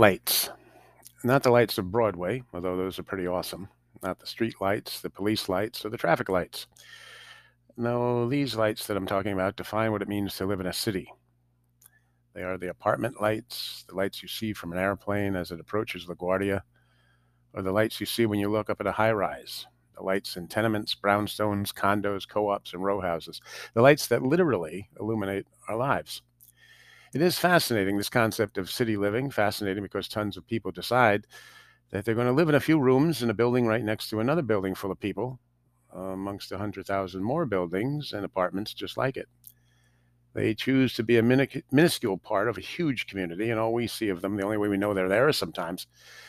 Lights. Not the lights of Broadway, although those are pretty awesome. Not the street lights, the police lights, or the traffic lights. No, these lights that I'm talking about define what it means to live in a city. They are the apartment lights, the lights you see from an airplane as it approaches LaGuardia, or the lights you see when you look up at a high rise, the lights in tenements, brownstones, condos, co ops, and row houses, the lights that literally illuminate our lives. It is fascinating, this concept of city living, fascinating because tons of people decide that they're going to live in a few rooms in a building right next to another building full of people, uh, amongst 100,000 more buildings and apartments just like it. They choose to be a minuscule part of a huge community, and all we see of them, the only way we know they're there sometimes,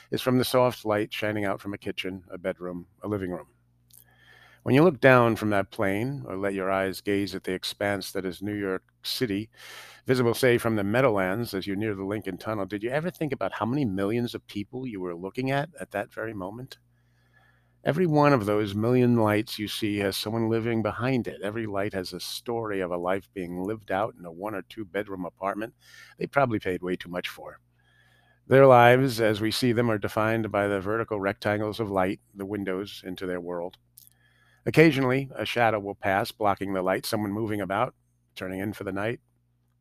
is from the soft light shining out from a kitchen, a bedroom, a living room. When you look down from that plane, or let your eyes gaze at the expanse that is New York City, visible, say, from the Meadowlands as you're near the Lincoln Tunnel, did you ever think about how many millions of people you were looking at at that very moment? Every one of those million lights you see has someone living behind it. Every light has a story of a life being lived out in a one or two bedroom apartment they probably paid way too much for. Their lives, as we see them, are defined by the vertical rectangles of light, the windows into their world. Occasionally, a shadow will pass, blocking the light, someone moving about, turning in for the night,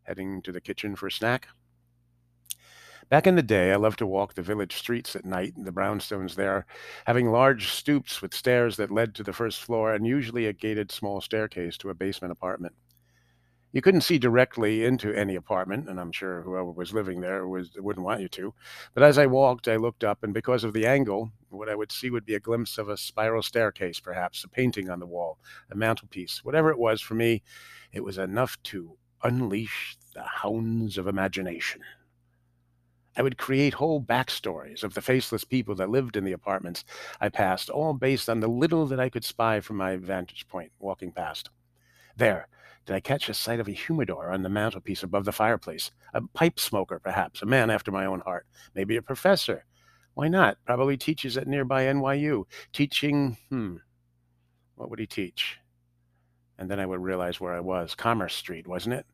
heading to the kitchen for a snack. Back in the day, I loved to walk the village streets at night, the brownstones there, having large stoops with stairs that led to the first floor and usually a gated small staircase to a basement apartment. You couldn't see directly into any apartment, and I'm sure whoever was living there was, wouldn't want you to. But as I walked, I looked up, and because of the angle, what I would see would be a glimpse of a spiral staircase, perhaps, a painting on the wall, a mantelpiece. Whatever it was, for me, it was enough to unleash the hounds of imagination. I would create whole backstories of the faceless people that lived in the apartments I passed, all based on the little that I could spy from my vantage point walking past. There, did I catch a sight of a humidor on the mantelpiece above the fireplace? A pipe smoker, perhaps, a man after my own heart, maybe a professor. Why not? Probably teaches at nearby NYU. Teaching, hmm, what would he teach? And then I would realize where I was. Commerce Street, wasn't it?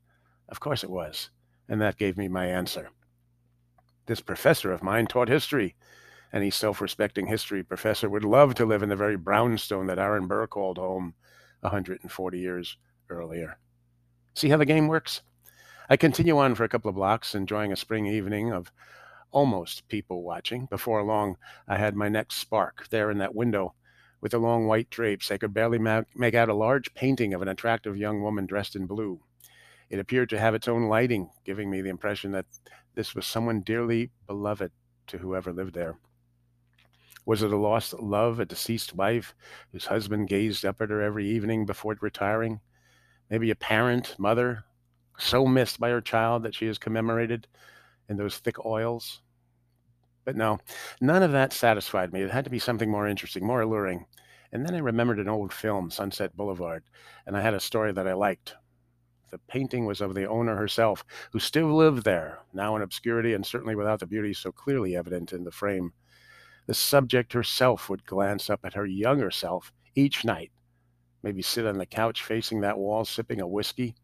Of course it was. And that gave me my answer. This professor of mine taught history. Any self respecting history professor would love to live in the very brownstone that Aaron Burr called home 140 years earlier. See how the game works? I continue on for a couple of blocks, enjoying a spring evening of almost people watching. Before long, I had my next spark there in that window with the long white drapes. I could barely make out a large painting of an attractive young woman dressed in blue. It appeared to have its own lighting, giving me the impression that this was someone dearly beloved to whoever lived there. Was it a lost love, a deceased wife whose husband gazed up at her every evening before retiring? Maybe a parent, mother, so missed by her child that she is commemorated in those thick oils? But no, none of that satisfied me. It had to be something more interesting, more alluring. And then I remembered an old film, Sunset Boulevard, and I had a story that I liked. The painting was of the owner herself, who still lived there, now in obscurity and certainly without the beauty so clearly evident in the frame. The subject herself would glance up at her younger self each night, maybe sit on the couch facing that wall, sipping a whiskey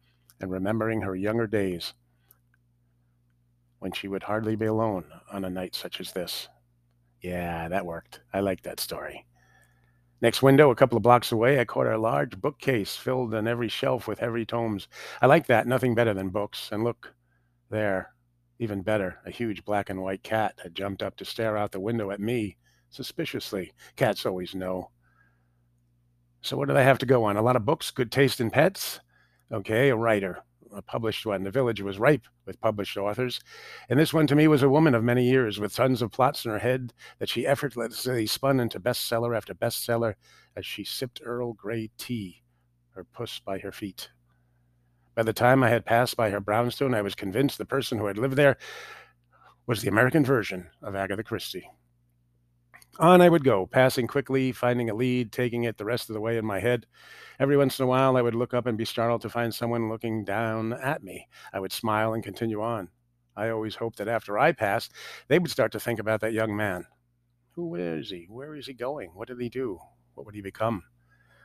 and remembering her younger days when she would hardly be alone on a night such as this. Yeah, that worked. I like that story. Next window, a couple of blocks away, I caught a large bookcase filled on every shelf with heavy tomes. I like that, nothing better than books. And look, there, even better, a huge black and white cat had jumped up to stare out the window at me suspiciously. Cats always know. So, what do they have to go on? A lot of books, good taste in pets? Okay, a writer a published one. The Village was ripe with published authors. And this one to me was a woman of many years with tons of plots in her head that she effortlessly spun into bestseller after bestseller as she sipped Earl Grey tea, her puss by her feet. By the time I had passed by her brownstone, I was convinced the person who had lived there was the American version of Agatha Christie. On I would go, passing quickly, finding a lead, taking it the rest of the way in my head. Every once in a while, I would look up and be startled to find someone looking down at me. I would smile and continue on. I always hoped that after I passed, they would start to think about that young man. Who is he? Where is he going? What did he do? What would he become?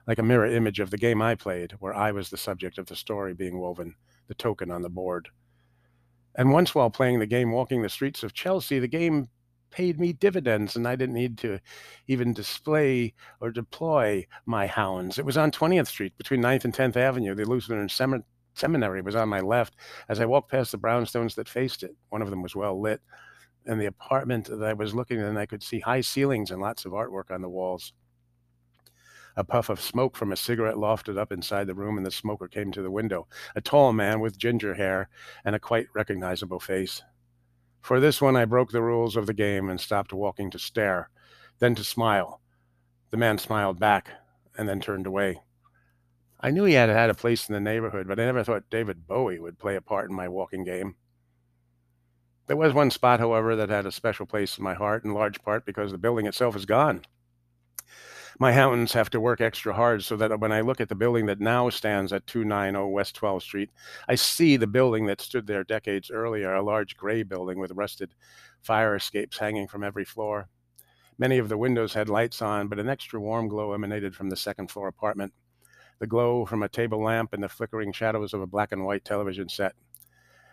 Like a mirror image of the game I played, where I was the subject of the story being woven, the token on the board. And once while playing the game walking the streets of Chelsea, the game paid me dividends and I didn't need to even display or deploy my hounds. It was on 20th Street between 9th and 10th Avenue. The Lutheran Sem- Seminary was on my left. As I walked past the brownstones that faced it, one of them was well lit. And the apartment that I was looking in, I could see high ceilings and lots of artwork on the walls. A puff of smoke from a cigarette lofted up inside the room, and the smoker came to the window. A tall man with ginger hair and a quite recognizable face. For this one, I broke the rules of the game and stopped walking to stare, then to smile. The man smiled back and then turned away. I knew he had had a place in the neighborhood, but I never thought David Bowie would play a part in my walking game. There was one spot, however, that had a special place in my heart, in large part because the building itself is gone my accountants have to work extra hard so that when I look at the building that now stands at 290 West 12th Street, I see the building that stood there decades earlier, a large gray building with rusted fire escapes hanging from every floor. Many of the windows had lights on, but an extra warm glow emanated from the second floor apartment. The glow from a table lamp and the flickering shadows of a black and white television set.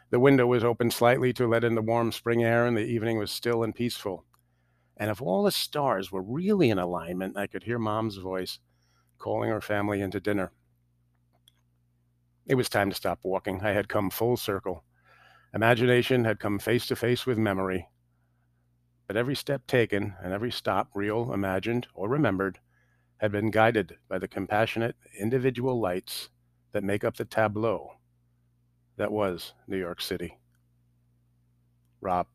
The window was open slightly to let in the warm spring air, and the evening was still and peaceful. And if all the stars were really in alignment, I could hear mom's voice calling her family into dinner. It was time to stop walking. I had come full circle. Imagination had come face to face with memory. But every step taken and every stop, real, imagined, or remembered, had been guided by the compassionate individual lights that make up the tableau that was New York City. Rob.